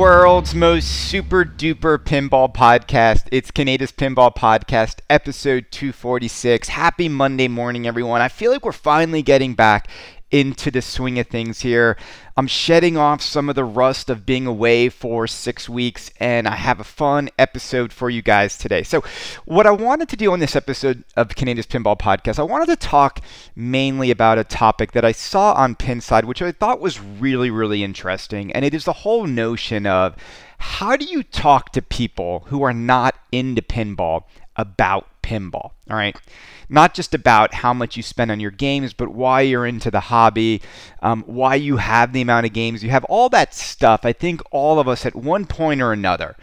World's most super duper pinball podcast. It's Kaneda's Pinball Podcast, episode 246. Happy Monday morning, everyone. I feel like we're finally getting back into the swing of things here. I'm shedding off some of the rust of being away for six weeks, and I have a fun episode for you guys today. So, what I wanted to do on this episode of Kaneda's Pinball Podcast, I wanted to talk mainly about a topic that I saw on Pinside, which I thought was really, really interesting, and it is the whole notion of how do you talk to people who are not into pinball about pinball? All right not just about how much you spend on your games, but why you're into the hobby, um, why you have the amount of games you have, all that stuff. I think all of us at one point or another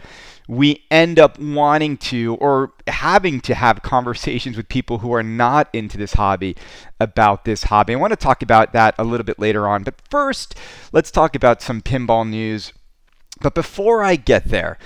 we end up wanting to or having to have conversations with people who are not into this hobby about this hobby. I want to talk about that a little bit later on. But first, let's talk about some pinball news. But before I get there,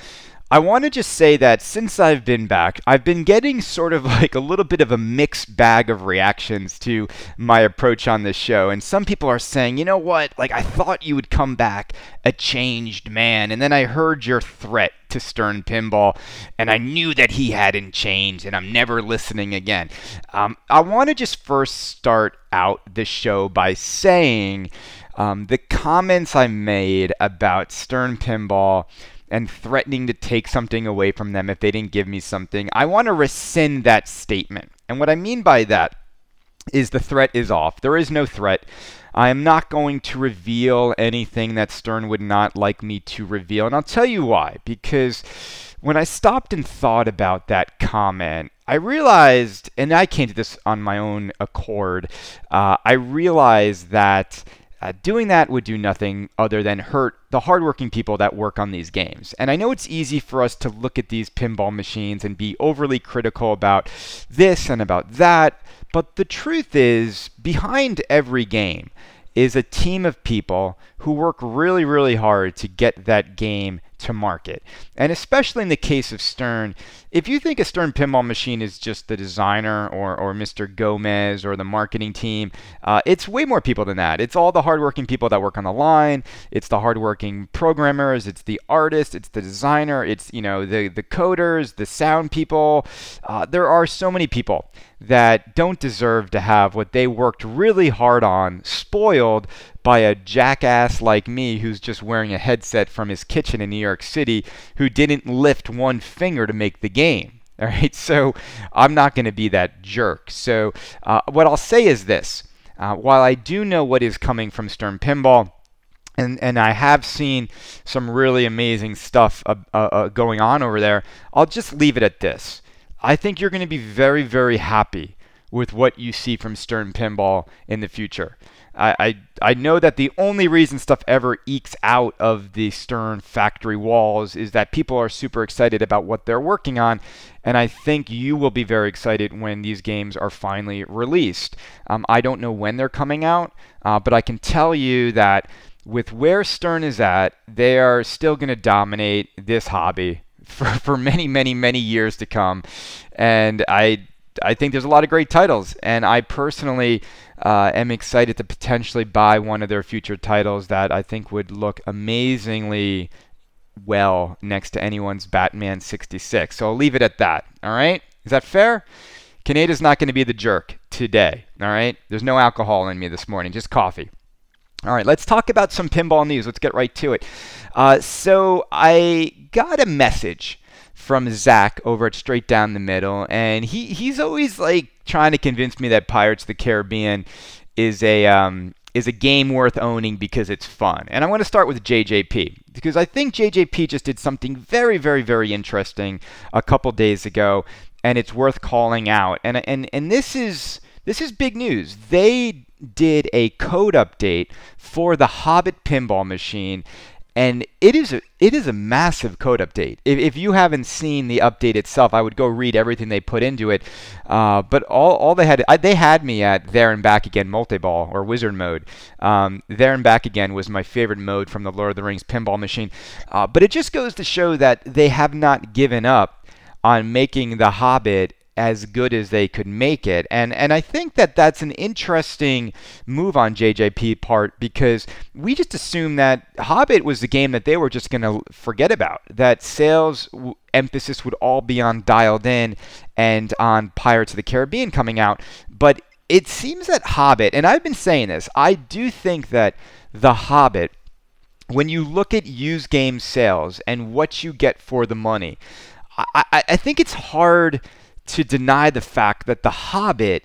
I want to just say that since I've been back, I've been getting sort of like a little bit of a mixed bag of reactions to my approach on this show. And some people are saying, you know what, like I thought you would come back a changed man. And then I heard your threat to Stern Pinball, and I knew that he hadn't changed, and I'm never listening again. Um, I want to just first start out the show by saying um, the comments I made about Stern Pinball and threatening to take something away from them if they didn't give me something. I want to rescind that statement. And what I mean by that is the threat is off. There is no threat. I am not going to reveal anything that Stern would not like me to reveal. And I'll tell you why. Because when I stopped and thought about that comment, I realized, and I came to this on my own accord, uh, I realized that uh, doing that would do nothing other than hurt the hardworking people that work on these games. And I know it's easy for us to look at these pinball machines and be overly critical about this and about that, but the truth is, behind every game is a team of people who work really, really hard to get that game to market. And especially in the case of Stern, if you think a Stern pinball machine is just the designer or, or Mr. Gomez or the marketing team, uh, it's way more people than that. It's all the hardworking people that work on the line. It's the hardworking programmers. It's the artist. It's the designer. It's you know the the coders, the sound people. Uh, there are so many people that don't deserve to have what they worked really hard on spoiled by a jackass like me who's just wearing a headset from his kitchen in New York City who didn't lift one finger to make the game. All right, so I'm not going to be that jerk. So, uh, what I'll say is this uh, while I do know what is coming from Stern Pinball, and, and I have seen some really amazing stuff uh, uh going on over there, I'll just leave it at this. I think you're going to be very, very happy with what you see from Stern Pinball in the future. I, I, I know that the only reason stuff ever ekes out of the Stern factory walls is that people are super excited about what they're working on, and I think you will be very excited when these games are finally released. Um, I don't know when they're coming out, uh, but I can tell you that with where Stern is at, they are still going to dominate this hobby for, for many, many, many years to come. And I I think there's a lot of great titles, and I personally uh, am excited to potentially buy one of their future titles that I think would look amazingly well next to anyone's Batman 66. So I'll leave it at that. All right? Is that fair? Kaneda's not going to be the jerk today. All right? There's no alcohol in me this morning, just coffee. All right, let's talk about some pinball news. Let's get right to it. Uh, so I got a message from Zach over at Straight Down the Middle, and he he's always like trying to convince me that Pirates of the Caribbean is a um, is a game worth owning because it's fun. And I want to start with JJP because I think JJP just did something very very very interesting a couple days ago, and it's worth calling out. And and and this is this is big news. They did a code update for the Hobbit pinball machine and it is a it is a massive code update. If, if you haven't seen the update itself, I would go read everything they put into it. Uh, but all, all they had I, they had me at there and back again multi-ball or wizard mode. Um, there and back again was my favorite mode from the Lord of the Rings pinball machine. Uh, but it just goes to show that they have not given up on making the Hobbit as good as they could make it. And and I think that that's an interesting move on JJP part because we just assumed that Hobbit was the game that they were just going to forget about. That sales w- emphasis would all be on Dialed In and on Pirates of the Caribbean coming out, but it seems that Hobbit, and I've been saying this, I do think that The Hobbit when you look at used game sales and what you get for the money, I, I, think it's hard to deny the fact that The Hobbit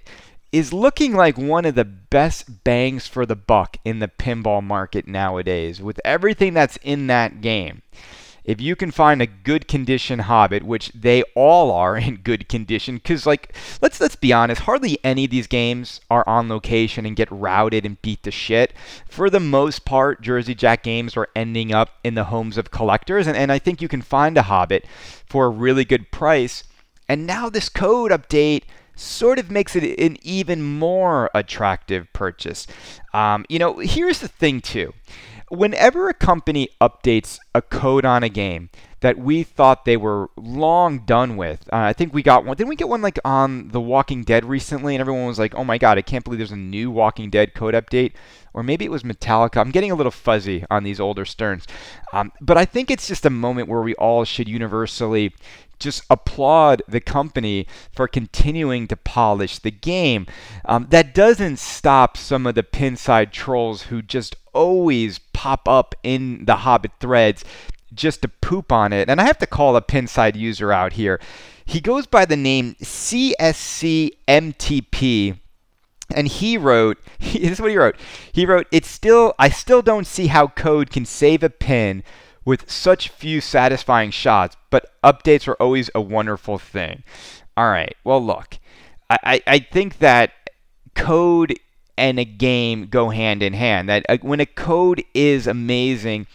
is looking like one of the best bangs for the buck in the pinball market nowadays with everything that's in that game if you can find a good condition Hobbit, which they all are in good condition, because like let's let's be honest, hardly any of these games are on location and get routed and beat to shit. For the most part, Jersey Jack games are ending up in the homes of collectors, and, and I think you can find a Hobbit for a really good price. And now this code update sort of makes it an even more attractive purchase. Um, you know, here's the thing too whenever a company updates a code on a game that we thought they were long done with, uh, I think we got one. Didn't we get one like on The Walking Dead recently? And everyone was like, oh my god, I can't believe there's a new Walking Dead code update. Or maybe it was Metallica. I'm getting a little fuzzy on these older Sterns. Um, but I think it's just a moment where we all should universally just applaud the company for continuing to polish the game. Um, that doesn't stop some of the pinside trolls who just always pop up in the Hobbit threads just to poop on it. And I have to call a pinside user out here. He goes by the name CSCMTP and he wrote this is what he wrote he wrote it's still i still don't see how code can save a pin with such few satisfying shots, but updates are always a wonderful thing. All right, well, look, I, I, I think that code and a game go hand in hand. That uh, when a code is amazing,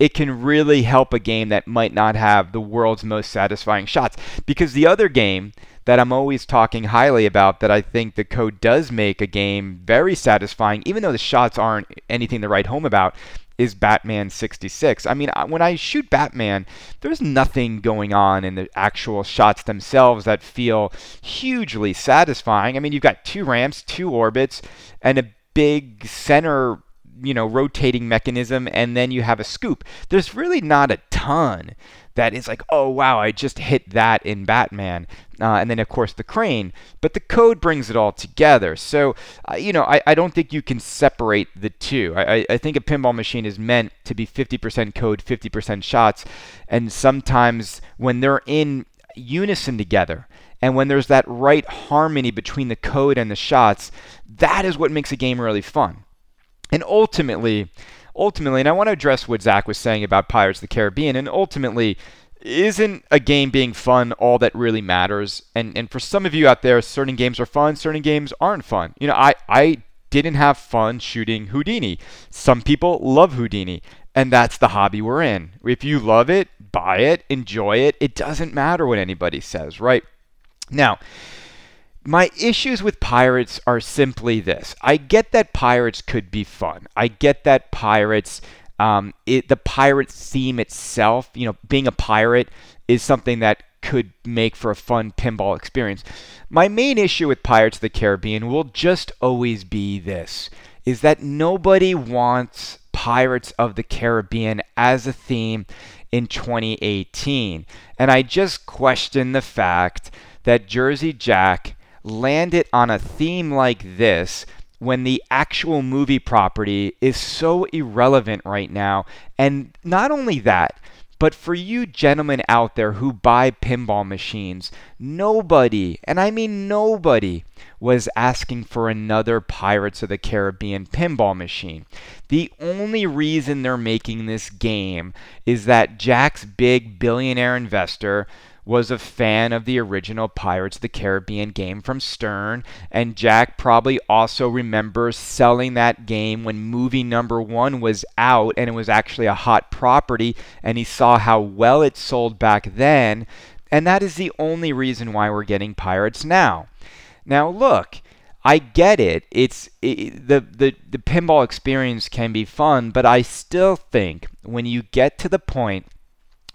it can really help a game that might not have the world's most satisfying shots. Because the other game that I'm always talking highly about that I think the code does make a game very satisfying, even though the shots aren't anything to write home about, is Batman 66. I mean, when I shoot Batman, there's nothing going on in the actual shots themselves that feel hugely satisfying. I mean, you've got two ramps, two orbits, and a big center you know rotating mechanism and then you have a scoop there's really not a ton that is like, oh wow, I just hit that in Batman, uh, and then of course the crane. But the code brings it all together. So uh, you know, I, I don't think you can separate the two. I, I think a pinball machine is meant to be 50% code, 50% shots, and sometimes when they're in unison together. And when there's that right harmony between the code and the shots, that is what makes a game really fun. And ultimately, ultimately, and I want to address what Zach was saying about Pirates of the Caribbean, and ultimately, isn't a game being fun all that really matters? And and for some of you out there, certain games are fun, certain games aren't fun. You know, I I didn't have fun shooting Houdini. Some people love Houdini, and that's the hobby we're in. If you love it, buy it, enjoy it. It doesn't matter what anybody says, right? Now, my issues with pirates are simply this. I get that pirates could be fun. I get that pirates, um, it, the pirate theme itself, you know, being a pirate is something that could make for a fun pinball experience. My main issue with Pirates of the Caribbean will just always be this is that nobody wants Pirates of the Caribbean as a theme in 2018. And I just question the fact that Jersey Jack land it on a theme like this when the actual movie property is so irrelevant right now. And not only that, but for you gentlemen out there who buy pinball machines, nobody, and I mean nobody, was asking for another Pirates of the Caribbean pinball machine. The only reason they're making this game is that Jack's big billionaire investor was a fan of the original Pirates of the Caribbean game from Stern, and Jack probably also remembers selling that game when movie number one was out and it was actually a hot property, and he saw how well it sold back then, and that is the only reason why we're getting Pirates now. Now, look. I get it. It's it, the, the the pinball experience can be fun, but I still think when you get to the point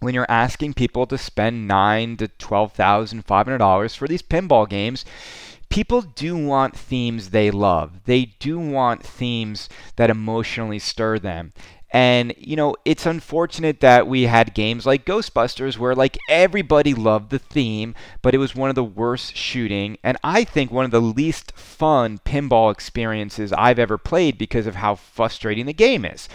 when you're asking people to spend nine to twelve thousand five hundred dollars for these pinball games, people do want themes they love. They do want themes that emotionally stir them. And, you know, it's unfortunate that we had games like Ghostbusters where, like, everybody loved the theme, but it was one of the worst shooting, and I think one of the least fun pinball experiences I've ever played because of how frustrating the game is.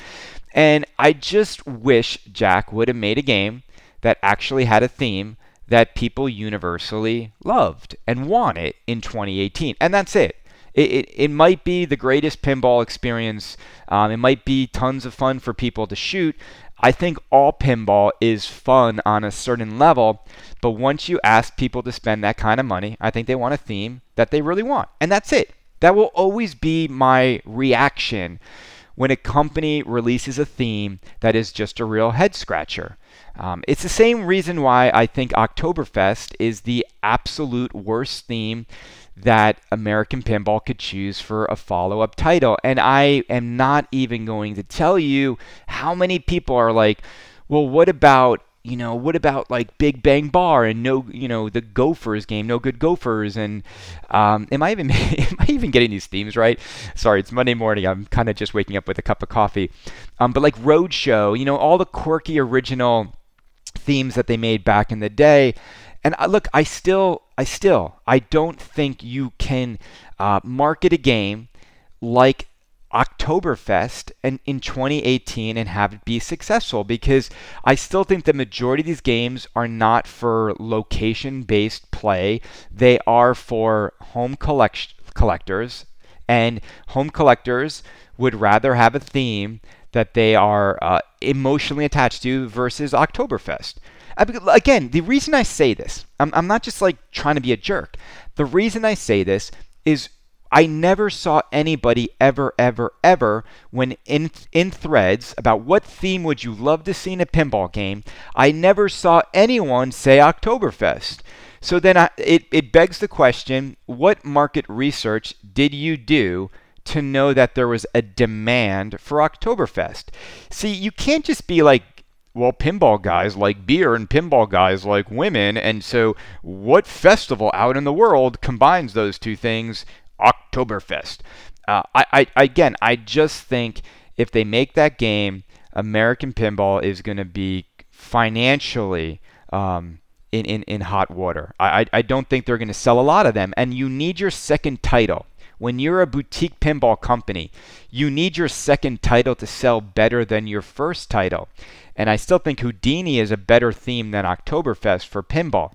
And I just wish Jack would have made a game that actually had a theme that people universally loved and wanted in 2018. And that's it. It, it, it might be the greatest pinball experience. Um, it might be tons of fun for people to shoot. I think all pinball is fun on a certain level, but once you ask people to spend that kind of money, I think they want a theme that they really want. And that's it. That will always be my reaction when a company releases a theme that is just a real head scratcher. Um, it's the same reason why I think Oktoberfest is the absolute worst theme that American Pinball could choose for a follow up title. And I am not even going to tell you how many people are like, well, what about you know, what about like Big Bang Bar and no, you know, the Gophers game, No Good Gophers, and um, am I even am I even getting these themes right? Sorry, it's Monday morning. I'm kind of just waking up with a cup of coffee. Um, but like Roadshow, you know, all the quirky original themes that they made back in the day. And uh, look, I still, I still, I don't think you can uh, market a game like Oktoberfest and in 2018 and have it be successful because I still think the majority of these games are not for location based play. They are for home collect- collectors and home collectors would rather have a theme that they are uh, emotionally attached to versus Oktoberfest. Again, the reason I say this, I'm, I'm not just like trying to be a jerk. The reason I say this is I never saw anybody ever, ever, ever, when in, in threads about what theme would you love to see in a pinball game, I never saw anyone say Oktoberfest. So then I, it, it begs the question what market research did you do to know that there was a demand for Oktoberfest? See, you can't just be like, well, pinball guys like beer and pinball guys like women. And so, what festival out in the world combines those two things? Oktoberfest. Uh, I, I again, I just think if they make that game, American Pinball is going to be financially um, in, in, in hot water. I, I, I don't think they're going to sell a lot of them. And you need your second title. When you're a boutique pinball company, you need your second title to sell better than your first title. And I still think Houdini is a better theme than Oktoberfest for pinball.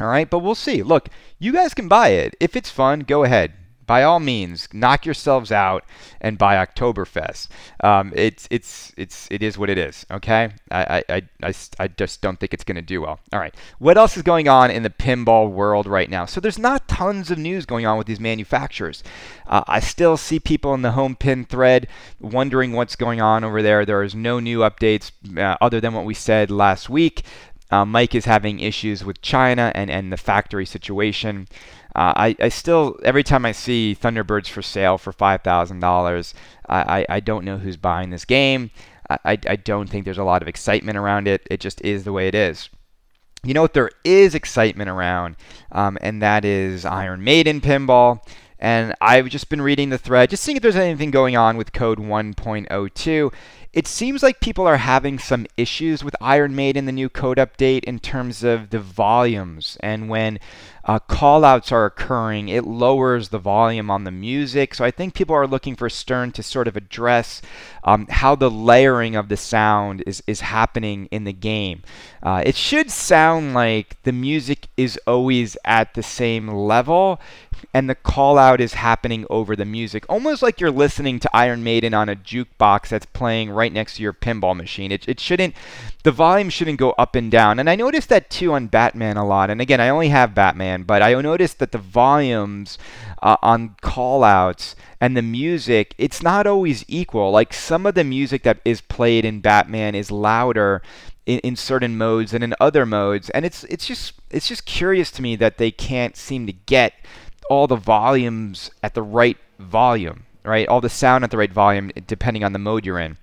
All right, but we'll see. Look, you guys can buy it. If it's fun, go ahead by all means, knock yourselves out and buy Oktoberfest. Um, it's it's it's it is what it is. Okay, I I, I, I just don't think it's going to do well. All right, what else is going on in the pinball world right now? So there's not tons of news going on with these manufacturers. Uh, I still see people in the home pin thread wondering what's going on over there. There is no new updates uh, other than what we said last week. Uh, Mike is having issues with China and, and the factory situation. Uh, I, I still, every time I see Thunderbirds for sale for $5,000, I, I, I don't know who's buying this game. I, I don't think there's a lot of excitement around it. It just is the way it is. You know what? There is excitement around, um, and that is Iron Maiden pinball. And I've just been reading the thread, just seeing if there's anything going on with code 1.02. It seems like people are having some issues with Iron Maiden, the new code update, in terms of the volumes. And when uh, callouts are occurring, it lowers the volume on the music. So I think people are looking for Stern to sort of address um, how the layering of the sound is, is happening in the game. Uh, it should sound like the music is always at the same level and the callout is happening over the music, almost like you're listening to Iron Maiden on a jukebox that's playing right next to your pinball machine. It, it shouldn't, the volume shouldn't go up and down. And I noticed that too on Batman a lot. And again, I only have Batman, but I noticed that the volumes uh, on callouts and the music, it's not always equal. Like some of the music that is played in Batman is louder in, in certain modes than in other modes. And it's, it's just, it's just curious to me that they can't seem to get all the volumes at the right volume, right? All the sound at the right volume, depending on the mode you're in.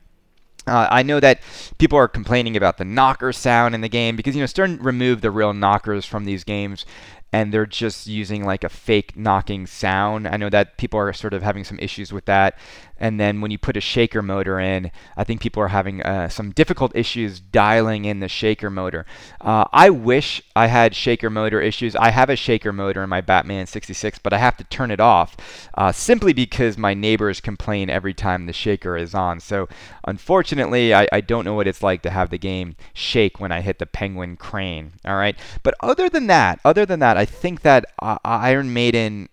Uh, I know that people are complaining about the knocker sound in the game because you know Stern removed the real knockers from these games, and they're just using like a fake knocking sound. I know that people are sort of having some issues with that. And then when you put a shaker motor in, I think people are having uh, some difficult issues dialing in the shaker motor. Uh, I wish I had shaker motor issues. I have a shaker motor in my Batman 66, but I have to turn it off uh, simply because my neighbors complain every time the shaker is on. So unfortunately, I, I don't know what it's like to have the game shake when I hit the penguin crane. All right. But other than that, other than that, I think that uh, Iron Maiden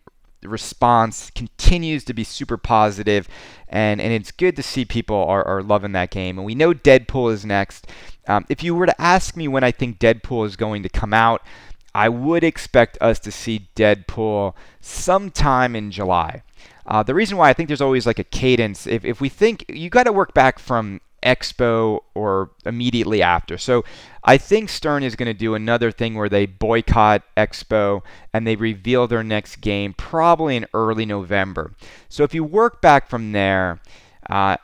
response continues to be super positive and, and it's good to see people are, are loving that game. And we know Deadpool is next. Um, if you were to ask me when I think Deadpool is going to come out, I would expect us to see Deadpool sometime in July. Uh, the reason why I think there's always like a cadence, if, if we think you got to work back from Expo or immediately after. So I think Stern is going to do another thing where they boycott Expo and they reveal their next game probably in early November. So if you work back from there, uh,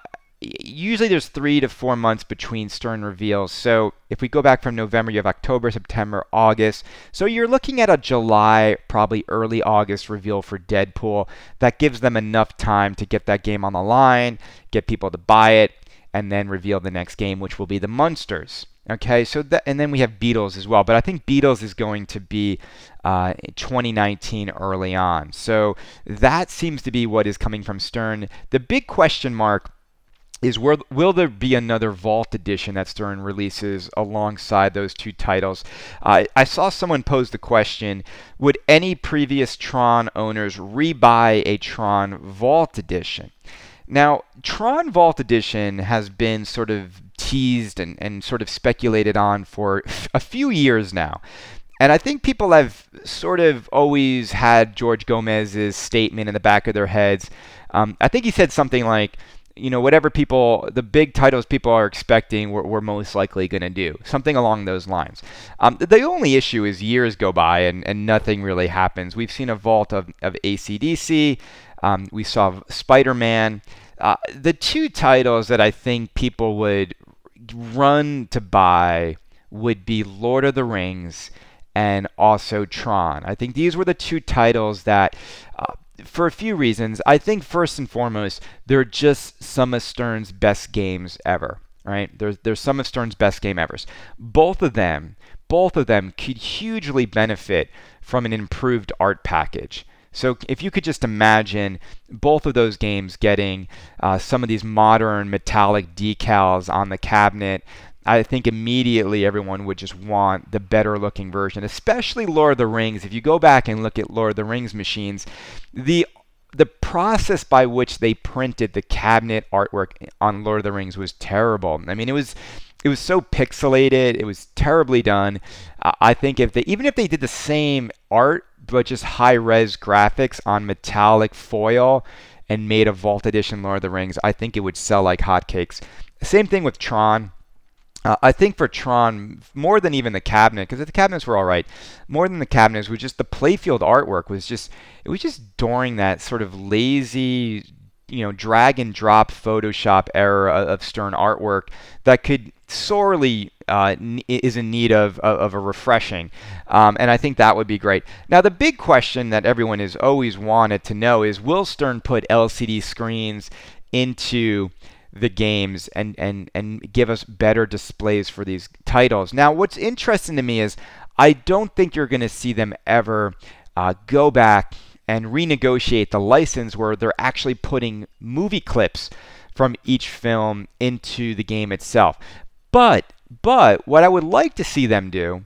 usually there's three to four months between Stern reveals. So if we go back from November, you have October, September, August. So you're looking at a July, probably early August reveal for Deadpool. That gives them enough time to get that game on the line, get people to buy it, and then reveal the next game, which will be the Munsters. Okay, so that, and then we have Beatles as well, but I think Beatles is going to be uh, 2019 early on. So that seems to be what is coming from Stern. The big question mark is will, will there be another Vault edition that Stern releases alongside those two titles? Uh, I saw someone pose the question Would any previous Tron owners rebuy a Tron Vault edition? Now, Tron Vault Edition has been sort of teased and, and sort of speculated on for a few years now. And I think people have sort of always had George Gomez's statement in the back of their heads. Um, I think he said something like, you know, whatever people, the big titles people are expecting, we're, we're most likely going to do. Something along those lines. Um, the only issue is years go by and, and nothing really happens. We've seen a vault of, of ACDC. Um, we saw Spider Man. Uh, the two titles that I think people would run to buy would be Lord of the Rings and also Tron. I think these were the two titles that, uh, for a few reasons, I think first and foremost, they're just some of Stern's best games ever. Right? There's some of Stern's best game ever. Both of them, both of them could hugely benefit from an improved art package. So if you could just imagine both of those games getting uh, some of these modern metallic decals on the cabinet, I think immediately everyone would just want the better looking version, especially Lord of the Rings. If you go back and look at Lord of the Rings machines, the the process by which they printed the cabinet artwork on Lord of the Rings was terrible. I mean, it was it was so pixelated. It was terribly done. I think if they even if they did the same art but just high res graphics on metallic foil and made a Vault Edition Lord of the Rings, I think it would sell like hotcakes. Same thing with Tron. Uh, I think for Tron, more than even the cabinet, because the cabinets were all right, more than the cabinets was just the playfield artwork was just it was just during that sort of lazy, you know, drag and drop Photoshop era of Stern artwork that could sorely uh, is in need of, of, of a refreshing. Um, and I think that would be great. Now, the big question that everyone has always wanted to know is will Stern put LCD screens into the games and, and, and give us better displays for these titles? Now, what's interesting to me is I don't think you're going to see them ever uh, go back and renegotiate the license where they're actually putting movie clips from each film into the game itself. But but what I would like to see them do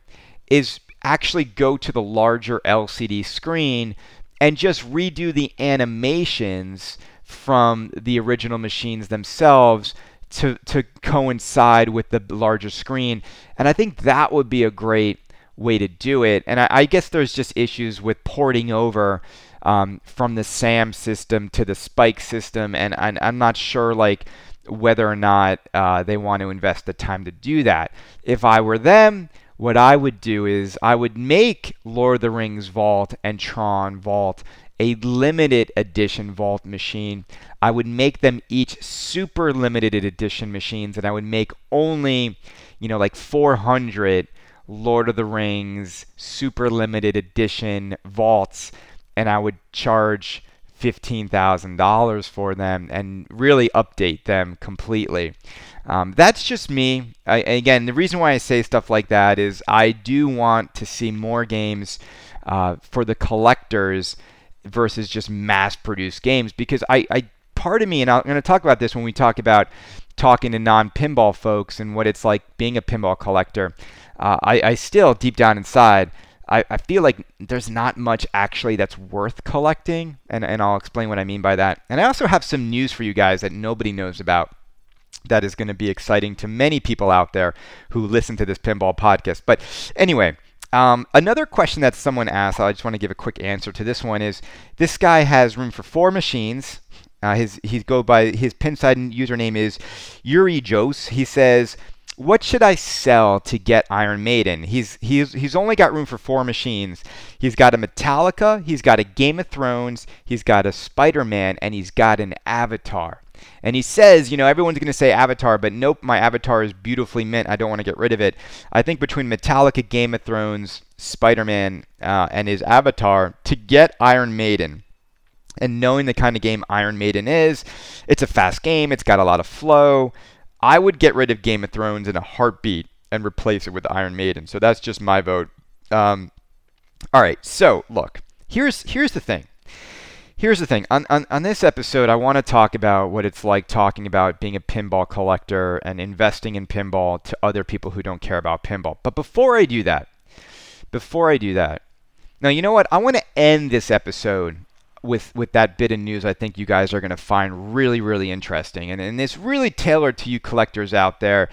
is actually go to the larger LCD screen and just redo the animations from the original machines themselves to, to coincide with the larger screen. And I think that would be a great way to do it. And I, I guess there's just issues with porting over um, from the SAM system to the Spike system, and, and I'm not sure like whether or not uh, they want to invest the time to do that. If I were them, what I would do is I would make Lord of the Rings Vault and Tron Vault a limited edition vault machine. I would make them each super limited edition machines, and I would make only, you know, like 400 Lord of the Rings super limited edition vaults, and I would charge $15,000 for them and really update them completely. Um, that's just me. I, again, the reason why I say stuff like that is I do want to see more games uh, for the collectors versus just mass produced games because I, I part of me, and I'm going to talk about this when we talk about talking to non pinball folks and what it's like being a pinball collector. Uh, I, I still, deep down inside, I, I feel like there's not much actually that's worth collecting, and, and I'll explain what I mean by that. And I also have some news for you guys that nobody knows about that is going to be exciting to many people out there who listen to this pinball podcast. But anyway, um, another question that someone asked, I just want to give a quick answer to this one is this guy has room for four machines. Uh, his he's go by his Pinside username is Yuri Jose. He says what should I sell to get Iron Maiden? He's he's he's only got room for four machines. He's got a Metallica, he's got a Game of Thrones, he's got a Spider-Man, and he's got an Avatar. And he says, you know, everyone's going to say Avatar, but nope, my Avatar is beautifully mint. I don't want to get rid of it. I think between Metallica, Game of Thrones, Spider-Man, uh, and his Avatar, to get Iron Maiden, and knowing the kind of game Iron Maiden is, it's a fast game. It's got a lot of flow. I would get rid of Game of Thrones in a heartbeat and replace it with Iron Maiden. So that's just my vote. Um, all right. So look, here's here's the thing. Here's the thing. On, on, on this episode, I want to talk about what it's like talking about being a pinball collector and investing in pinball to other people who don't care about pinball. But before I do that, before I do that, now you know what? I want to end this episode with with that bit of news I think you guys are going to find really really interesting. And, and it's really tailored to you collectors out there.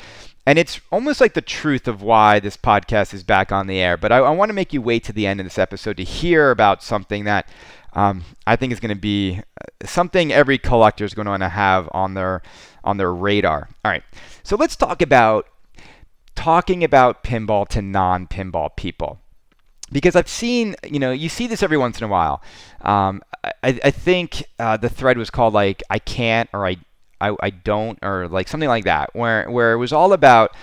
And it's almost like the truth of why this podcast is back on the air. But I, I want to make you wait to the end of this episode to hear about something that um, I think is going to be uh, something every collector is going to want to have on their on their radar. All right. So let's talk about talking about pinball to non-pinball people because I've seen, you know, you see this every once in a while. Um, I, I think uh, the thread was called like I can't or I, I, I don't or like something like that, where where it was all about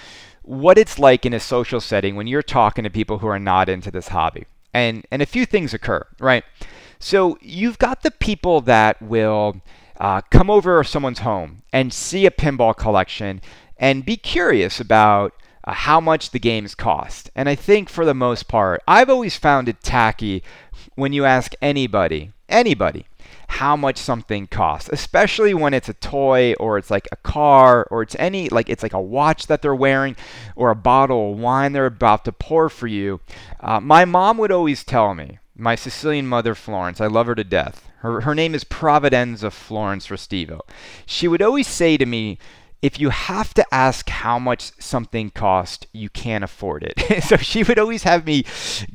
what it's like in a social setting when you're talking to people who are not into this hobby, and and a few things occur, right? So you've got the people that will uh, come over someone's home and see a pinball collection and be curious about uh, how much the games cost. And I think for the most part, I've always found it tacky when you ask anybody, anybody, how much something costs, especially when it's a toy or it's like a car or it's any like it's like a watch that they're wearing or a bottle of wine they're about to pour for you. Uh, my mom would always tell me, my Sicilian mother Florence, I love her to death. Her, her name is Providenza Florence Restivo. She would always say to me, if you have to ask how much something cost, you can't afford it. so she would always have me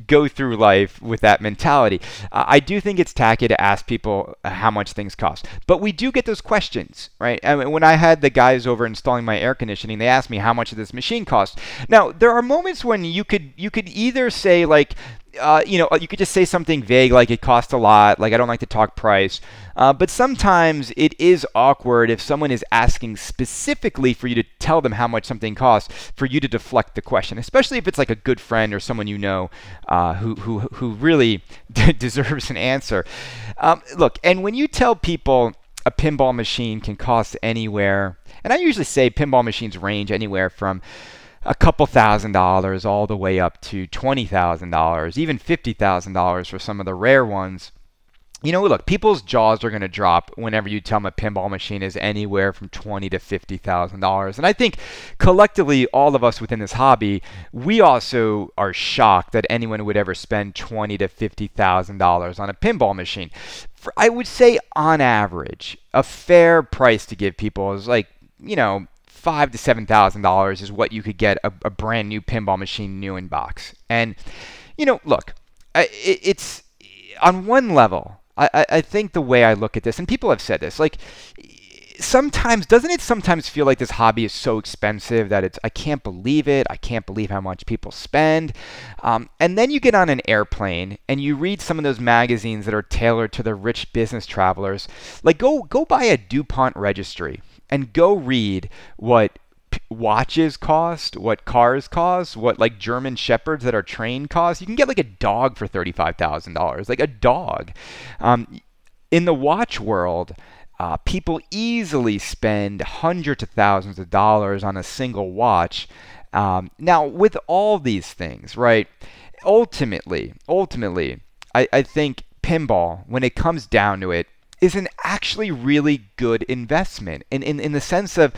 go through life with that mentality. Uh, I do think it's tacky to ask people how much things cost, but we do get those questions, right? I mean, when I had the guys over installing my air conditioning, they asked me how much this machine cost. Now there are moments when you could you could either say like uh, you know, you could just say something vague like it costs a lot, like I don't like to talk price. Uh, but sometimes it is awkward if someone is asking specifically for you to tell them how much something costs, for you to deflect the question, especially if it's like a good friend or someone you know uh, who, who, who really deserves an answer. Um, look, and when you tell people a pinball machine can cost anywhere, and I usually say pinball machines range anywhere from a couple thousand dollars all the way up to $20,000, even $50,000 for some of the rare ones. You know, look, people's jaws are going to drop whenever you tell them a pinball machine is anywhere from twenty to fifty thousand dollars. And I think collectively, all of us within this hobby, we also are shocked that anyone would ever spend twenty to fifty thousand dollars on a pinball machine. For, I would say, on average, a fair price to give people is like, you know, five to seven thousand dollars is what you could get a, a, brand new pinball machine new in box. And you know, look, it, it's on one level. I, I think the way I look at this, and people have said this, like sometimes doesn't it sometimes feel like this hobby is so expensive that it's I can't believe it. I can't believe how much people spend. Um, and then you get on an airplane and you read some of those magazines that are tailored to the rich business travelers. Like go go buy a DuPont registry and go read what watches cost, what cars cost, what like German shepherds that are trained cost. You can get like a dog for thirty-five thousand dollars, like a dog. Um, in the watch world, uh, people easily spend hundreds of thousands of dollars on a single watch. Um, now, with all these things, right? Ultimately, ultimately, I, I think pinball, when it comes down to it, is an actually really good investment in, in, in the sense of,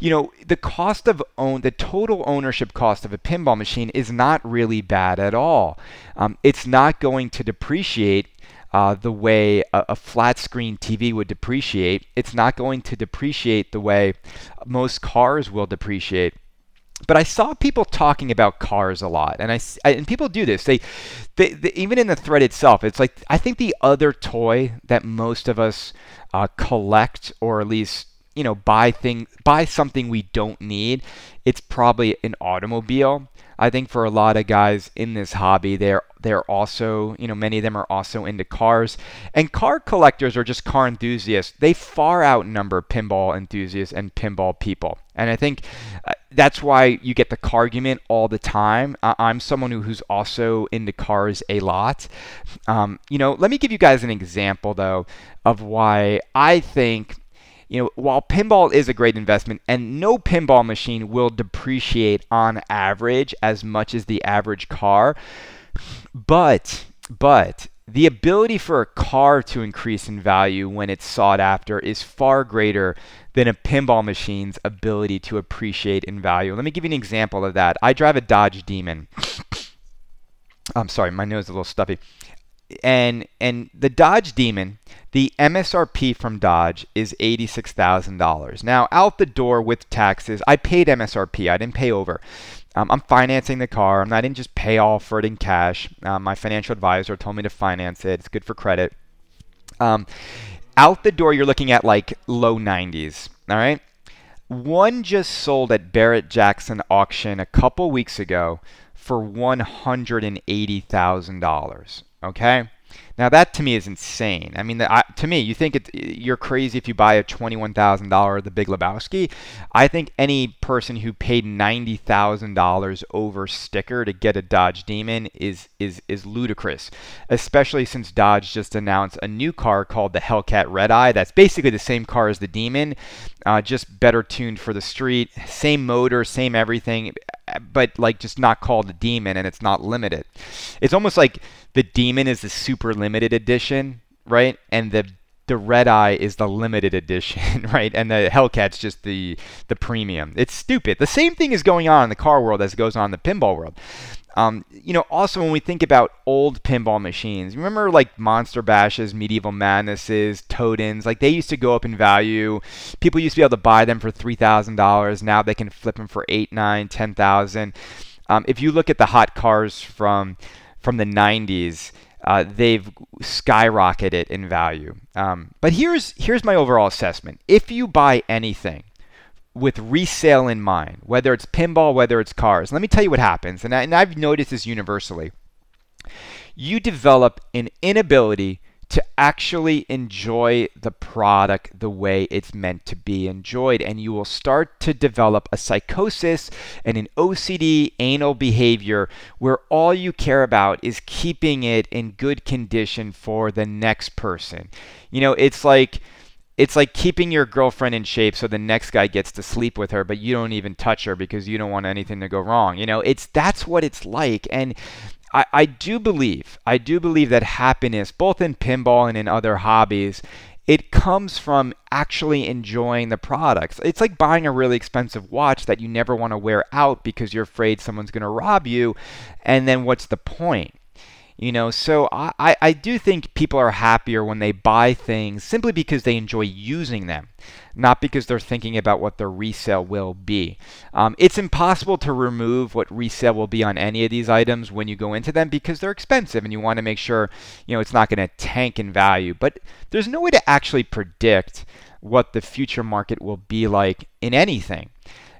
you know, the cost of own, the total ownership cost of a pinball machine is not really bad at all. Um, it's not going to depreciate uh, the way a, a, flat screen TV would depreciate. It's not going to depreciate the way most cars will depreciate. But I saw people talking about cars a lot, and I, I and people do this. They, they, they, even in the thread itself, it's like I think the other toy that most of us uh, collect, or at least you know buy thing buy something we don't need. It's probably an automobile. I think for a lot of guys in this hobby, they're they're also, you know, many of them are also into cars. And car collectors are just car enthusiasts. They far outnumber pinball enthusiasts and pinball people. And I think uh, that's why you get the car argument all the time. I'm someone who, who's also into cars a lot. Um, you know, let me give you guys an example, though, of why I think you know, while pinball is a great investment and no pinball machine will depreciate on average as much as the average car, but but the ability for a car to increase in value when it's sought after is far greater than a pinball machine's ability to appreciate in value. Let me give you an example of that. I drive a Dodge Demon. I'm sorry, my nose is a little stuffy and and the Dodge Demon, the MSRP from Dodge is eighty-six thousand dollars. Now, out the door with taxes, I paid MSRP. I didn't pay over. Um, I'm financing the car. I'm not in just pay all for it in cash. Um, my financial advisor told me to finance it. It's good for credit. Um, out the door, you're looking at like low 90s. All right. One just sold at Barrett Jackson auction a couple weeks ago for $180,000. Okay? Now that to me is insane. I mean, the, I, to me, you think you're crazy if you buy a twenty-one thousand dollar The Big Lebowski. I think any person who paid ninety thousand dollars over sticker to get a Dodge Demon is is is ludicrous. Especially since Dodge just announced a new car called the Hellcat Red Eye. That's basically the same car as the Demon, uh, just better tuned for the street. Same motor, same everything but like just not called a demon and it's not limited. It's almost like the demon is the super limited edition, right? And the the red eye is the limited edition, right? And the Hellcat's just the the premium. It's stupid. The same thing is going on in the car world as it goes on in the pinball world. Um, you know, also when we think about old pinball machines, remember like Monster Bashes, Medieval Madnesses, Totans, like they used to go up in value. People used to be able to buy them for three thousand dollars. Now they can flip them for eight, nine, ten thousand. Um, if you look at the hot cars from from the 90s, uh, they've skyrocketed in value. Um, but here's here's my overall assessment. If you buy anything with resale in mind, whether it's pinball, whether it's cars. Let me tell you what happens, and, I, and I've noticed this universally. You develop an inability to actually enjoy the product the way it's meant to be enjoyed. And you will start to develop a psychosis and an OCD anal behavior where all you care about is keeping it in good condition for the next person. You know, it's like it's like keeping your girlfriend in shape so the next guy gets to sleep with her but you don't even touch her because you don't want anything to go wrong you know it's that's what it's like and I, I do believe i do believe that happiness both in pinball and in other hobbies it comes from actually enjoying the products. It's like buying a really expensive watch that you never want to wear out because you're afraid someone's going to rob you. And then what's the point? You know, so I, I do think people are happier when they buy things simply because they enjoy using them, not because they're thinking about what their resale will be. Um, it's impossible to remove what resale will be on any of these items when you go into them because they're expensive and you want to make sure, you know, it's not going to tank in value. But there's no way to actually predict what the future market will be like in anything.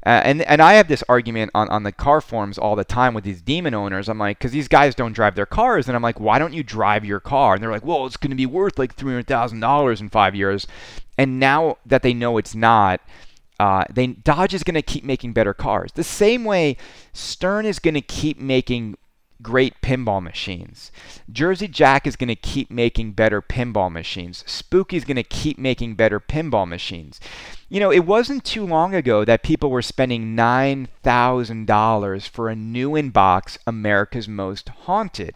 Uh, and and I have this argument on, on the car forums all the time with these demon owners. I'm like, because these guys don't drive their cars, and I'm like, why don't you drive your car? And they're like, well, it's going to be worth like three hundred thousand dollars in five years. And now that they know it's not, uh, they Dodge is going to keep making better cars. The same way Stern is going to keep making great pinball machines. Jersey Jack is going to keep making better pinball machines. Spooky is going to keep making better pinball machines. You know, it wasn't too long ago that people were spending $9,000 for a new in box America's Most Haunted.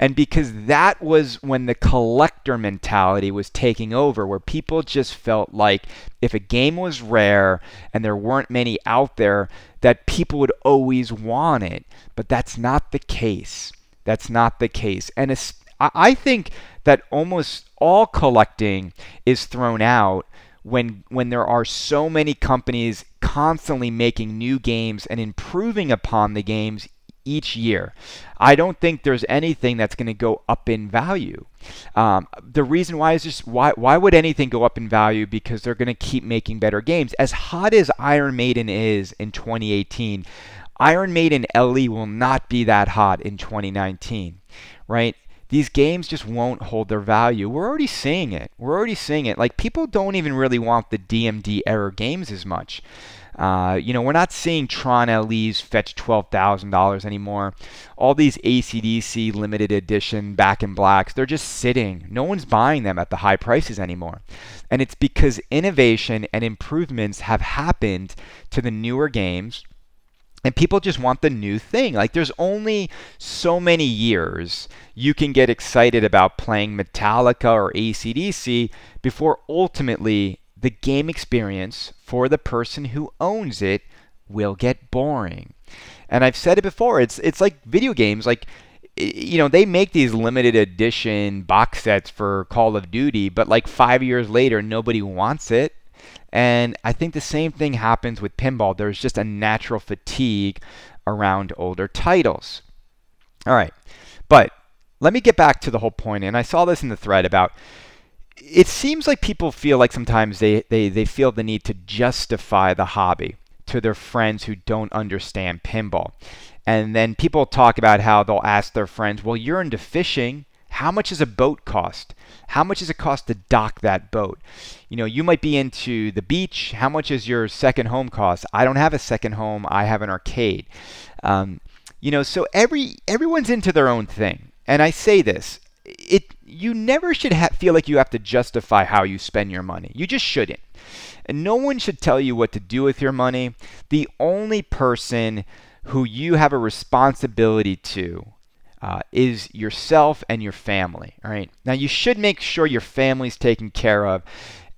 And because that was when the collector mentality was taking over, where people just felt like if a game was rare and there weren't many out there, that people would always want it. But that's not the case. That's not the case. And I think that almost all collecting is thrown out when when there are so many companies constantly making new games and improving upon the games each year. I don't think there's anything that's going to go up in value. Um, the reason why is just why why would anything go up in value? Because they're going to keep making better games. As hot as Iron Maiden is in 2018, Iron Maiden LE will not be that hot in 2019, right? These games just won't hold their value. We're already seeing it. We're already seeing it. Like people don't even really want the DMD error games as much. Uh, you know, we're not seeing Tron LEs fetch $12,000 anymore. All these ACDC limited edition back in blacks, they're just sitting. No one's buying them at the high prices anymore. And it's because innovation and improvements have happened to the newer games. And people just want the new thing. Like, there's only so many years you can get excited about playing Metallica or ACDC before ultimately the game experience for the person who owns it will get boring. And I've said it before, it's it's like video games like you know, they make these limited edition box sets for Call of Duty, but like 5 years later nobody wants it. And I think the same thing happens with pinball. There's just a natural fatigue around older titles. All right. But let me get back to the whole point, and I saw this in the thread about it seems like people feel like sometimes they, they, they feel the need to justify the hobby to their friends who don't understand pinball. And then people talk about how they'll ask their friends, well, you're into fishing. How much does a boat cost? How much does it cost to dock that boat? You know, you might be into the beach. How much is your second home cost? I don't have a second home. I have an arcade. Um, you know, so every everyone's into their own thing. And I say this, it you never should ha- feel like you have to justify how you spend your money. You just shouldn't. And no one should tell you what to do with your money. The only person who you have a responsibility to uh, is yourself and your family. All right. Now you should make sure your family's taken care of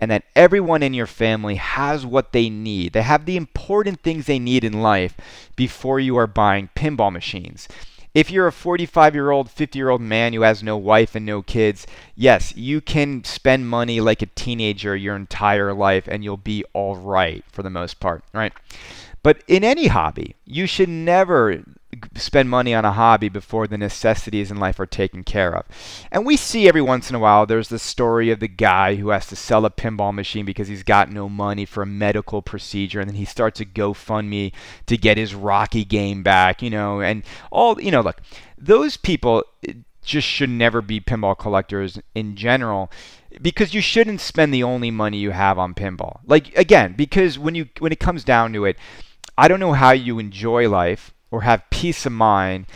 and that everyone in your family has what they need. They have the important things they need in life before you are buying pinball machines. If you're a 45 year old, 50 year old man who has no wife and no kids, yes, you can spend money like a teenager your entire life and you'll be all right for the most part, right? But in any hobby, you should never spend money on a hobby before the necessities in life are taken care of. And we see every once in a while there's the story of the guy who has to sell a pinball machine because he's got no money for a medical procedure and then he starts a GoFundMe to get his Rocky game back, you know, and all, you know, look, those people just should never be pinball collectors in general because you shouldn't spend the only money you have on pinball. Like again, because when you when it comes down to it, I don't know how you enjoy life or have peace of mind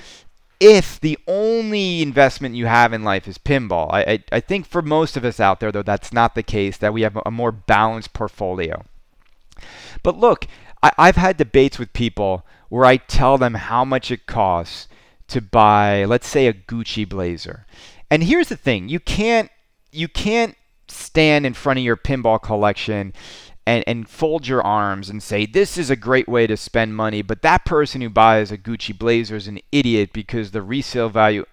if the only investment you have in life is pinball. I, I, I, think for most of us out there, though, that's not the case, that we have a more balanced portfolio. But look, I, I've had debates with people where I tell them how much it costs to buy, let's say, a Gucci blazer. And here's the thing you can't, you can't stand in front of your pinball collection and, and fold your arms and say, this is a great way to spend money, but that person who buys a Gucci blazer is an idiot because the resale value.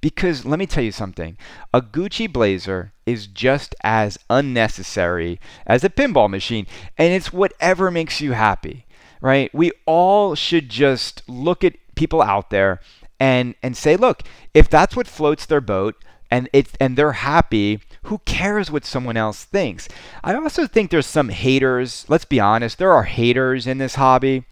Because let me tell you something a Gucci blazer is just as unnecessary as a pinball machine, and it's whatever makes you happy, right? We all should just look at people out there and, and say, look, if that's what floats their boat, and it's and they're happy, who cares what someone else thinks? I also think there's some haters. Let's be honest, there are haters in this hobby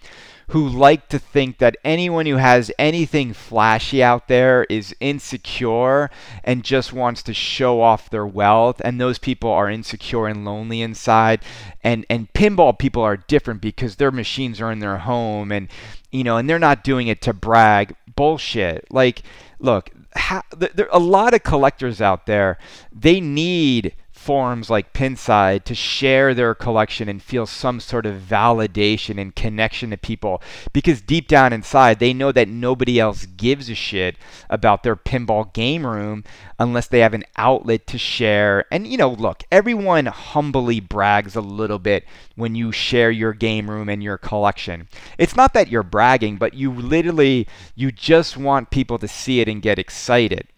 who like to think that anyone who has anything flashy out there is insecure and just wants to show off their wealth and those people are insecure and lonely inside and and pinball people are different because their machines are in their home and you know and they're not doing it to brag bullshit like look ha- there are a lot of collectors out there they need forums like Pinside to share their collection and feel some sort of validation and connection to people because deep down inside they know that nobody else gives a shit about their pinball game room unless they have an outlet to share. And you know, look, everyone humbly brags a little bit when you share your game room and your collection. It's not that you're bragging, but you literally you just want people to see it and get excited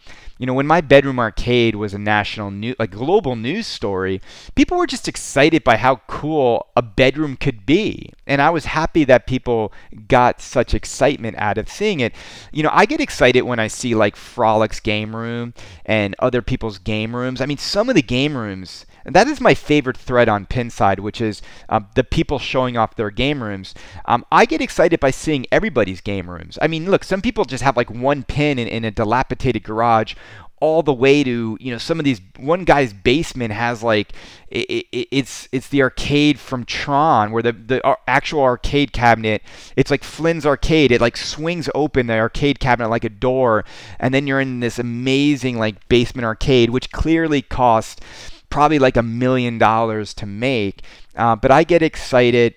you know, when my bedroom arcade was a national new, like global news story, people were just excited by how cool a bedroom could be. And I was happy that people got such excitement out of seeing it. You know, I get excited when I see like Frolic's game room and other people's game rooms. I mean, some of the game rooms, and that is my favorite thread on Pinside, which is um, the people showing off their game rooms. Um, I get excited by seeing everybody's game rooms. I mean, look, some people just have like one pin in, in a dilapidated garage all the way to you know some of these one guy's basement has like it, it, it's it's the arcade from Tron where the the actual arcade cabinet it's like Flynn's arcade it like swings open the arcade cabinet like a door and then you're in this amazing like basement arcade which clearly cost probably like a million dollars to make. Uh, but I get excited.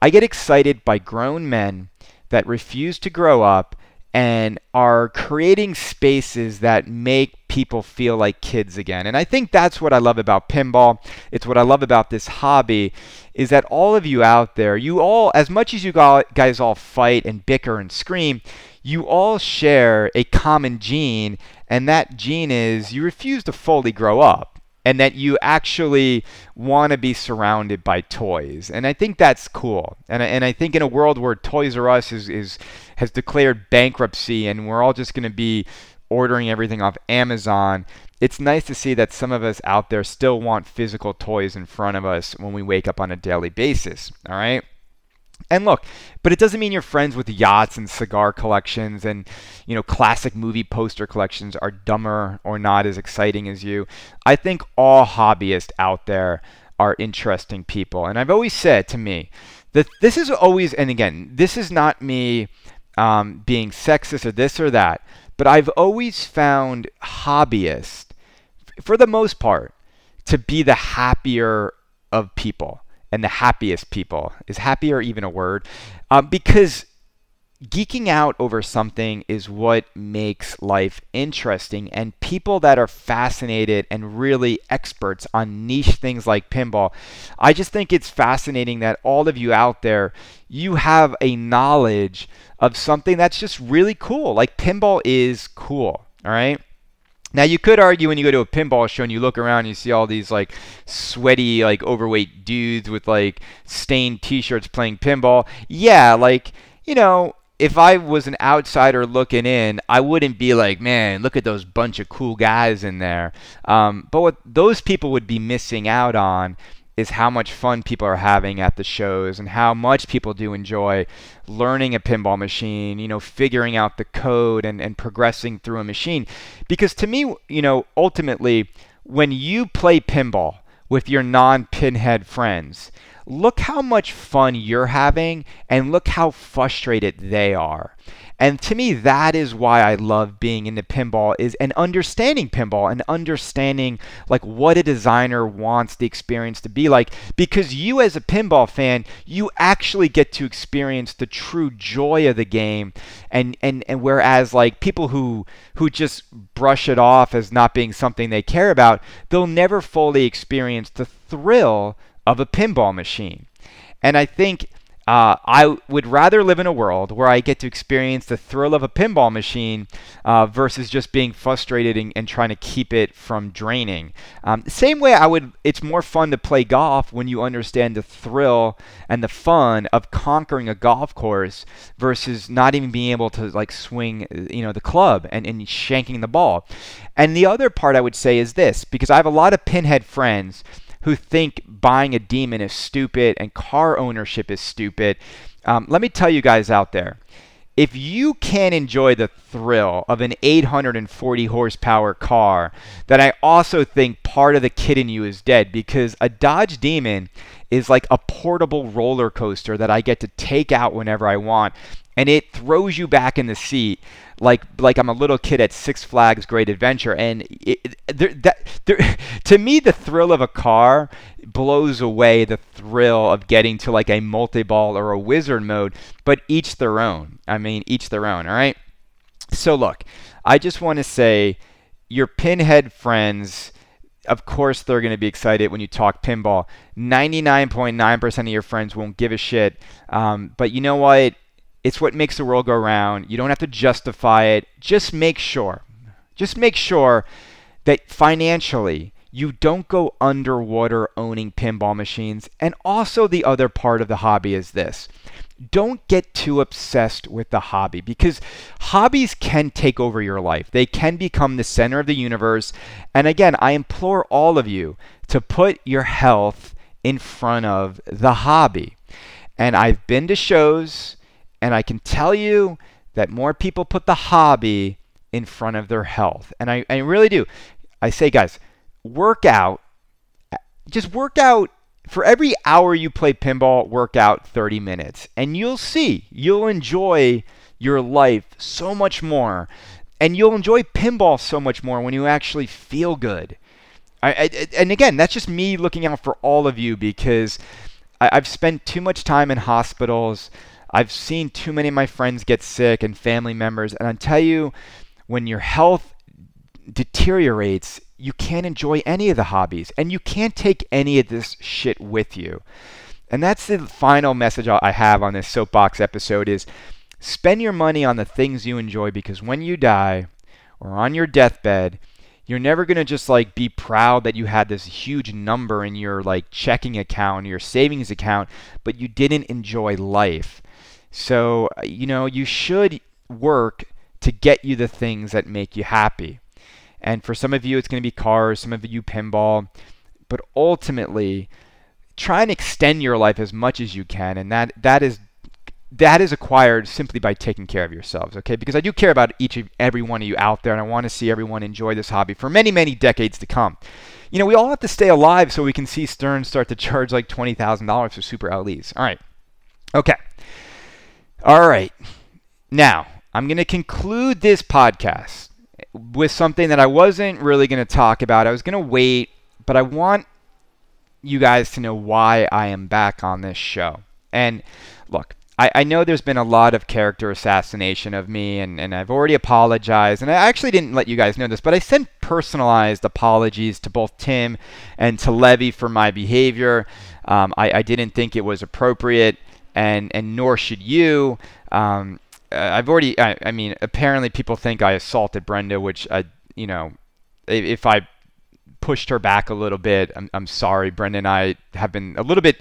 I get excited by grown men that refuse to grow up and are creating spaces that make people feel like kids again. And I think that's what I love about pinball. It's what I love about this hobby is that all of you out there, you all as much as you guys all fight and bicker and scream, you all share a common gene and that gene is you refuse to fully grow up and that you actually want to be surrounded by toys. And I think that's cool. And, and I think in a world where Toys R Us is, is has declared bankruptcy and we're all just going to be ordering everything off Amazon, it's nice to see that some of us out there still want physical toys in front of us when we wake up on a daily basis. All right? And look, but it doesn't mean you're friends with yachts and cigar collections and, you know, classic movie poster collections are dumber or not as exciting as you. I think all hobbyists out there are interesting people. And I've always said to me that this is always, and again, this is not me um, being sexist or this or that, but I've always found hobbyists, for the most part, to be the happier of people and the happiest people. Is happier even a word? Um, because geeking out over something is what makes life interesting. And people that are fascinated and really experts on niche things like pinball, I just think it's fascinating that all of you out there, you have a knowledge of something that's just really cool. Like pinball is cool. All right. Now you could argue when you go to a pinball show and you look around and you see all these like sweaty like overweight dudes with like stained t-shirts playing pinball. Yeah, like, you know, if I was an outsider looking in, I wouldn't be like, man, look at those bunch of cool guys in there. Um, but what those people would be missing out on is how much fun people are having at the shows and how much people do enjoy learning a pinball machine, you know, figuring out the code and, and progressing through a machine. Because to me, you know, ultimately, when you play pinball with your non pinhead friends, look how much fun you're having and look how frustrated they are. And to me, that is why I love being into pinball is and understanding pinball and understanding like what a designer wants the experience to be like. Because you as a pinball fan, you actually get to experience the true joy of the game. And and, and whereas like people who who just brush it off as not being something they care about, they'll never fully experience the thrill of a pinball machine. And I think uh, I would rather live in a world where I get to experience the thrill of a pinball machine uh, versus just being frustrated and, and, trying to keep it from draining. Um, same way, I would. It's more fun to play golf when you understand the thrill and the fun of conquering a golf course versus not even being able to like swing, you know, the club and, and shanking the ball. And the other part I would say is this, because I have a lot of pinhead friends who think buying a demon is stupid and car ownership is stupid. Um, let me tell you guys out there if you can enjoy the thrill of an 840 horsepower car, then I also think part of the kid in you is dead because a Dodge Demon is like a portable roller coaster that I get to take out whenever I want and it throws you back in the seat like like I'm a little kid at Six Flags Great Adventure and it, there, that there, to me the thrill of a car blows away the thrill of getting to like a multi-ball or a wizard mode but each their own. I mean each their own all right? So look I just want to say your pinhead friends of course they're going to be excited when you talk pinball. 99.9% of your friends won't give a shit um, but you know what it's what makes the world go round. You don't have to justify it. Just make sure. Just make sure that financially you don't go underwater owning pinball machines. And also, the other part of the hobby is this don't get too obsessed with the hobby because hobbies can take over your life. They can become the center of the universe. And again, I implore all of you to put your health in front of the hobby. And I've been to shows and I can tell you that more people put the hobby in front of their health. And I, I really do. I say, guys, work out. Just work out. For every hour you play pinball, work out 30 minutes. And you'll see, you'll enjoy your life so much more. And you'll enjoy pinball so much more when you actually feel good. I, I, and again, that's just me looking out for all of you because I, I've spent too much time in hospitals. I've seen too many of my friends get sick and family members, and I tell you, when your health deteriorates, you can't enjoy any of the hobbies, and you can't take any of this shit with you. And that's the final message I have on this soapbox episode is spend your money on the things you enjoy because when you die or on your deathbed, you're never going to just like be proud that you had this huge number in your like checking account, your savings account, but you didn't enjoy life. So, uh, you know, you should work to get you the things that make you happy. And for some of you, it's going to be cars, some of you, pinball. But ultimately, try and extend your life as much as you can. And that, that is that is acquired simply by taking care of yourselves, okay? Because I do care about each of every one of you out there, and I want to see everyone enjoy this hobby for many, many decades to come. You know, we all have to stay alive so we can see Stern start to charge like $20,000 for Super LEs. All right. Okay. All right. Now, I'm going to conclude this podcast with something that I wasn't really going to talk about. I was going to wait, but I want you guys to know why I am back on this show. And look, I, I know there's been a lot of character assassination of me, and, and I've already apologized. And I actually didn't let you guys know this, but I sent personalized apologies to both Tim and to Levy for my behavior. Um, I, I didn't think it was appropriate and and nor should you. Um, uh, I've already. I, I, mean, apparently people think I assaulted Brenda, which I, you know, if I pushed her back a little bit, I'm, I'm sorry. Brenda and I have been a little bit.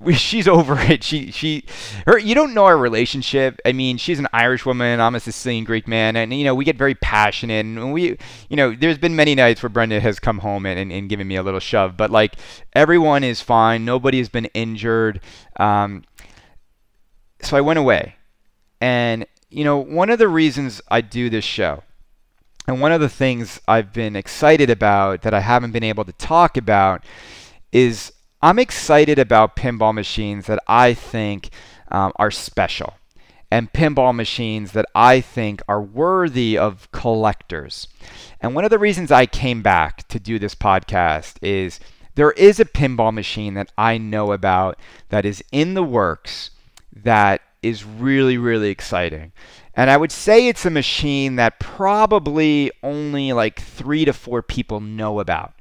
We, she's over it. She she her. You don't know our relationship. I mean, she's an Irish woman. I'm a Sicilian Greek man, and you know we get very passionate. And we, you know, there's been many nights where Brenda has come home and, and, and given me a little shove. But like everyone is fine. Nobody has been injured. Um, so I went away. And, you know, one of the reasons I do this show, and one of the things I've been excited about that I haven't been able to talk about, is I'm excited about pinball machines that I think um, are special and pinball machines that I think are worthy of collectors. And one of the reasons I came back to do this podcast is there is a pinball machine that I know about that is in the works that is really, really exciting. And I would say it's a machine that probably only like three to four people know about.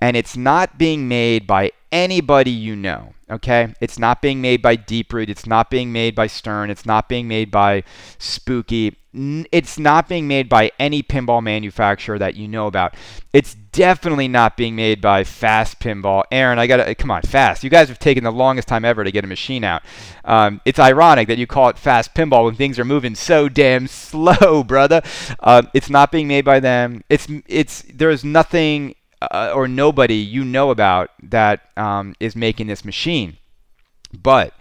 And it's not being made by anybody you know. Okay, it's not being made by Deeproot. It's not being made by Stern. It's not being made by Spooky. It's not being made by any pinball manufacturer that you know about. It's definitely not being made by Fast Pinball. Aaron, I gotta come on, Fast. You guys have taken the longest time ever to get a machine out. Um, it's ironic that you call it Fast Pinball when things are moving so damn slow, brother. Um, it's not being made by them. It's it's there's nothing uh, or nobody you know about that um, is making this machine. But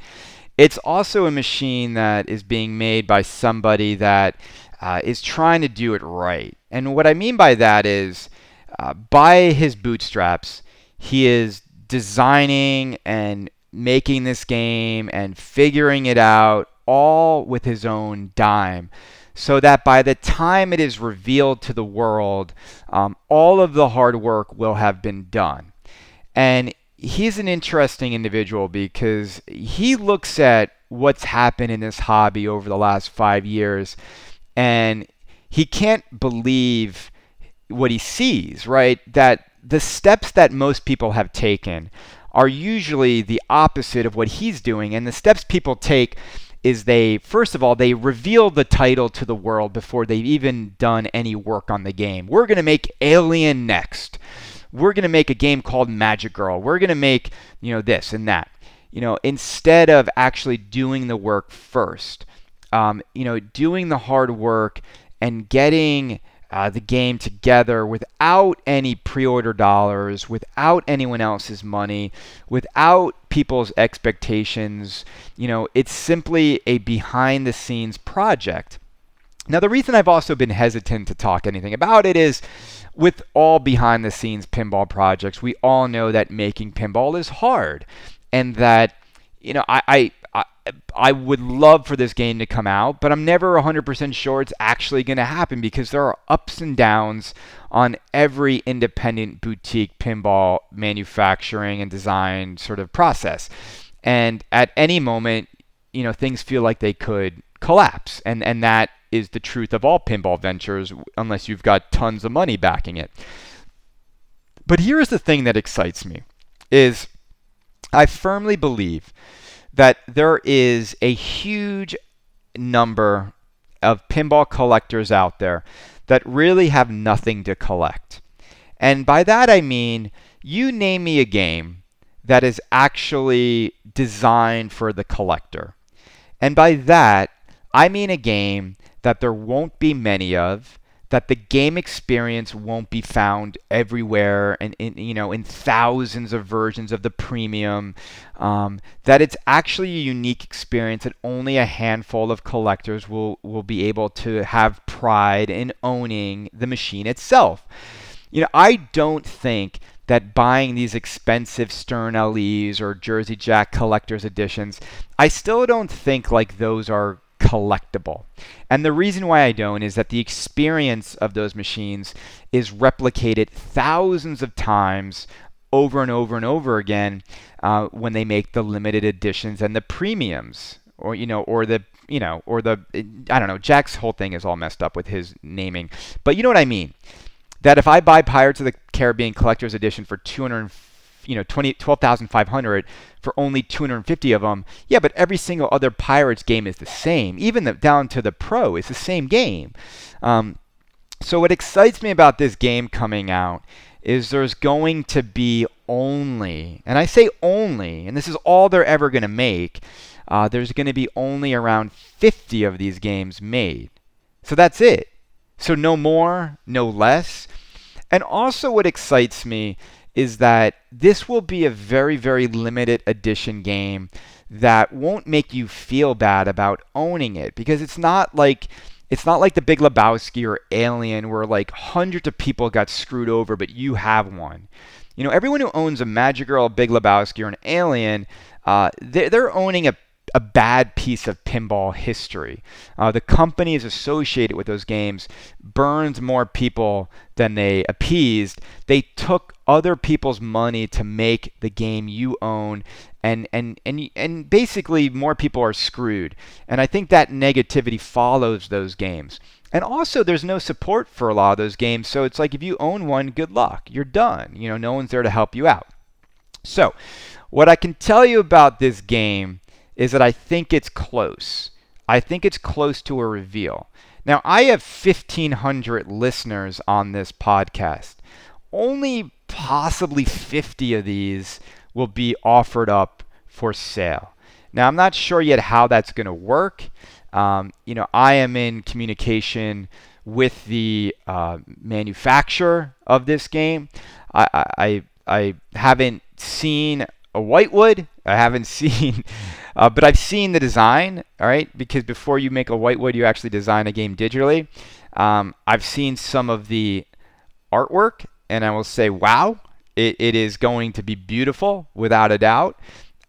it's also a machine that is being made by somebody that uh, is trying to do it right. And what I mean by that is, uh, by his bootstraps, he is designing and making this game and figuring it out all with his own dime so that by the time it is revealed to the world, um, all of the hard work will have been done. And he's an interesting individual because he looks at what's happened in this hobby over the last five years and he can't believe what he sees, right? That the steps that most people have taken are usually the opposite of what he's doing. And the steps people take is they first of all they reveal the title to the world before they've even done any work on the game. We're going to make Alien next. We're going to make a game called Magic Girl. We're going to make, you know, this and that. You know, instead of actually doing the work first. Um, you know, doing the hard work and getting uh, the game together without any pre-order dollars, without anyone else's money, without people's expectations. You know, it's simply a behind-the-scenes project. Now, the reason I've also been hesitant to talk anything about it is with all behind the scenes pinball projects, we all know that making pinball is hard and that, you know, I, I, I would love for this game to come out, but I'm never 100% sure it's actually going to happen because there are ups and downs on every independent boutique pinball manufacturing and design sort of process. And at any moment, you know, things feel like they could collapse. And and that is the truth of all pinball ventures unless you've got tons of money backing it. But here's the thing that excites me is I firmly believe that there is a huge number of pinball collectors out there that really have nothing to collect. And by that I mean, you name me a game that is actually designed for the collector. And by that, I mean a game that there won't be many of, that the game experience won't be found everywhere and in, you know in thousands of versions of the premium um, that it's actually a unique experience that only a handful of collectors will will be able to have pride in owning the machine itself. You know i don't think that buying these expensive Stern LEs or Jersey Jack collector's editions, I still don't think like those are collectible. And the reason why I don't is that the experience of those machines is replicated thousands of times over and over and over again uh, when they make the limited editions and the premiums or you know or the you know or the I don't know Jack's whole thing is all messed up with his naming but you know what I mean that if I buy Pirates of the Caribbean collector's edition for 200 you know 20 12,500 for only 250 of them. Yeah, but every single other Pirates game is the same. Even the, down to the Pro is the same game. Um, so what excites me about this game coming out is there's going to be only, and I say only, and this is all they're ever going to make. Uh, there's going to be only around 50 of these games made. So that's it. So no more, no less. And also, what excites me is that this will be a very, very limited edition game that won't make you feel bad about owning it because it's not like it's not like the Big Lebowski or Alien where like hundreds of people got screwed over, but you have one. You know, everyone who owns a Magic Girl, a Big Lebowski, or an Alien, uh, they're, they're owning a a bad piece of pinball history. Uh, the companies associated with those games burned more people than they appeased. They took other people's money to make the game you own, and and and and basically more people are screwed. And I think that negativity follows those games. And also, there's no support for a lot of those games. So it's like if you own one, good luck. You're done. You know, no one's there to help you out. So, what I can tell you about this game is that I think it's close. I think it's close to a reveal. Now, I have 1,500 listeners on this podcast. Only possibly 50 of these will be offered up for sale. Now, I'm not sure yet how that's going to work. Um, you know, I am in communication with the uh, manufacturer of this game. I, I, I haven't seen a whitewood. I haven't seen, uh, but I've seen the design. All right, because before you make a whitewood, you actually design a game digitally. Um, I've seen some of the artwork, and I will say, wow, it, it is going to be beautiful without a doubt.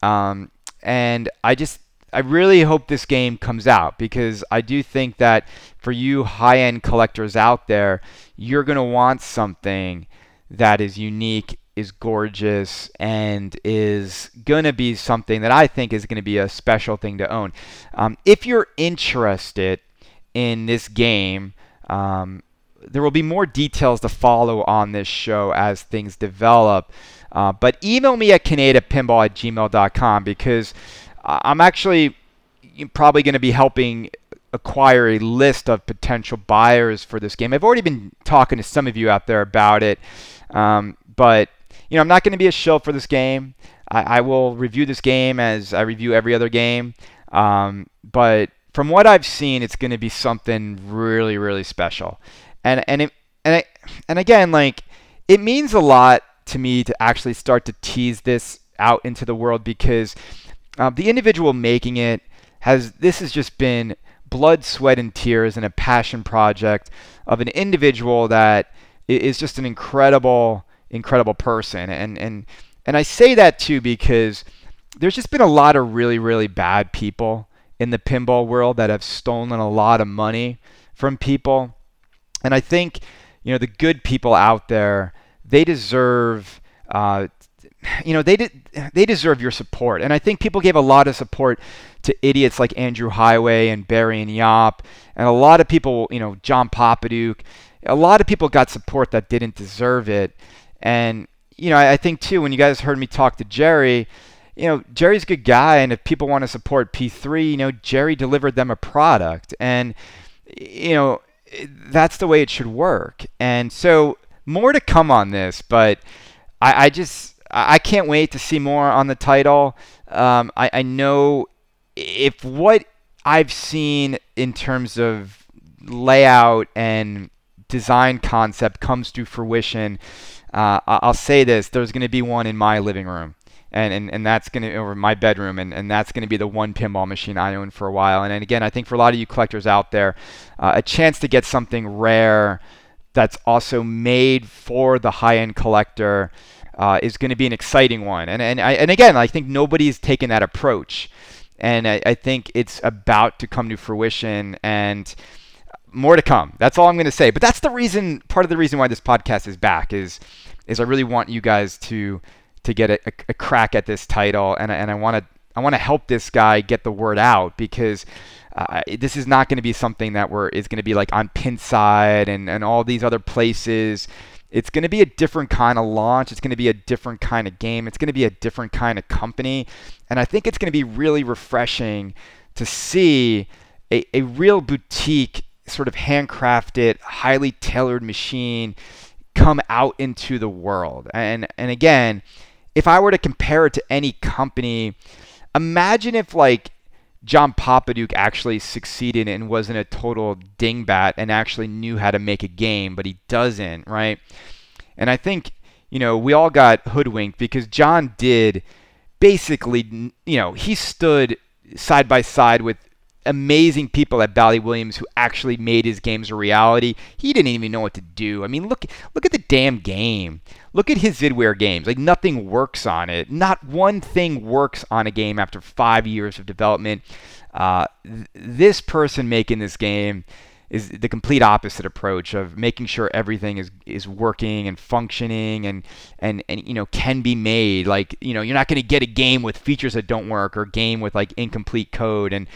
Um, and I just I really hope this game comes out because I do think that for you high end collectors out there, you're going to want something that is unique, is gorgeous, and is going to be something that I think is going to be a special thing to own. Um, if you're interested in this game, um, there will be more details to follow on this show as things develop. Uh, but email me at pinball at gmail.com because I'm actually probably going to be helping acquire a list of potential buyers for this game. I've already been talking to some of you out there about it, um, but you know I'm not going to be a shill for this game. I, I, will review this game as I review every other game, um, but from what I've seen, it's going to be something really, really special. And and it, and I, and again, like it means a lot to me to actually start to tease this out into the world because uh, the individual making it has this has just been blood, sweat, and tears and a passion project of an individual that is just an incredible, incredible person. And and and I say that too because there's just been a lot of really, really bad people in the pinball world that have stolen a lot of money from people. And I think, you know, the good people out there, they deserve uh, you know they did they deserve your support and i think people gave a lot of support to idiots like andrew Heighway and barry and yop and a lot of people you know john Popadiuk, a lot of people got support that didn't deserve it and you know I, I think too when you guys heard me talk to jerry you know jerry's a good guy and if people want to support p3 you know jerry delivered them a product and you know that's the way it should work and so more to come on this but I, I just I can't wait to see more on the title. Um, I, I know if what I've seen in terms of layout and design concept comes to fruition, uh, I'll say this: there's going to be one in my living room, and and, and that's going to or my bedroom, and, and that's going to be the one pinball machine I own for a while. And, and again, I think for a lot of you collectors out there, uh, a chance to get something rare that's also made for the high-end collector uh, is going to be an exciting one. And and I, and again, I think nobody's taken that approach, and I, I think it's about to come to fruition and more to come. That's all I'm going to say. But that's the reason, part of the reason why this podcast is back is is I really want you guys to to get a, a crack at this title, and and I want to I want to help this guy get the word out because. Uh, this is not going to be something that we're is going to be like on Pinside and, and all these other places it's going to be a different kind of launch. It's going to be a different kind of game. It's going to be a different kind of company. And I think it's going to be really refreshing to see a, a real boutique, sort of handcrafted, highly tailored machine come out into the world. And, and again, if I were to compare it to any company, imagine if like John Popadiuk actually succeeded and wasn't a total dingbat and actually knew how to make a game, but he doesn't, right? And I think, you know, we all got hoodwinked because John did basically, you know, he stood side by side with amazing people at Bally Williams who actually made his games a reality. He didn't even know what to do. I mean, look look at the damn game. Look at his Zidware games. Like nothing works on it. Not one thing works on a game after five years of development. Uh, th- this person making this game is the complete opposite approach of making sure everything is is working and functioning and and and you know can be made like you know you're not going to get a game with features that don't work or a game with like incomplete code and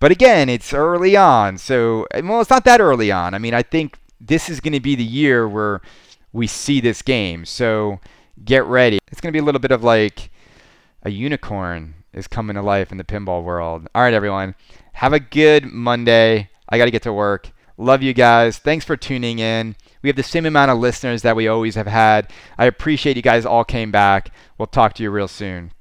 But again, it's early on. So, eh, well, it's not that early on. I mean, I think this is going to be the year where we see this game. So, get ready. It's going to be a little bit of like a unicorn is coming to life in the pinball world. All right, everyone. Have a good Monday. I got to get to work. Love you guys. Thanks for tuning in. We have the same amount of listeners that we always have had. I appreciate you guys all came back. We'll talk to you real soon.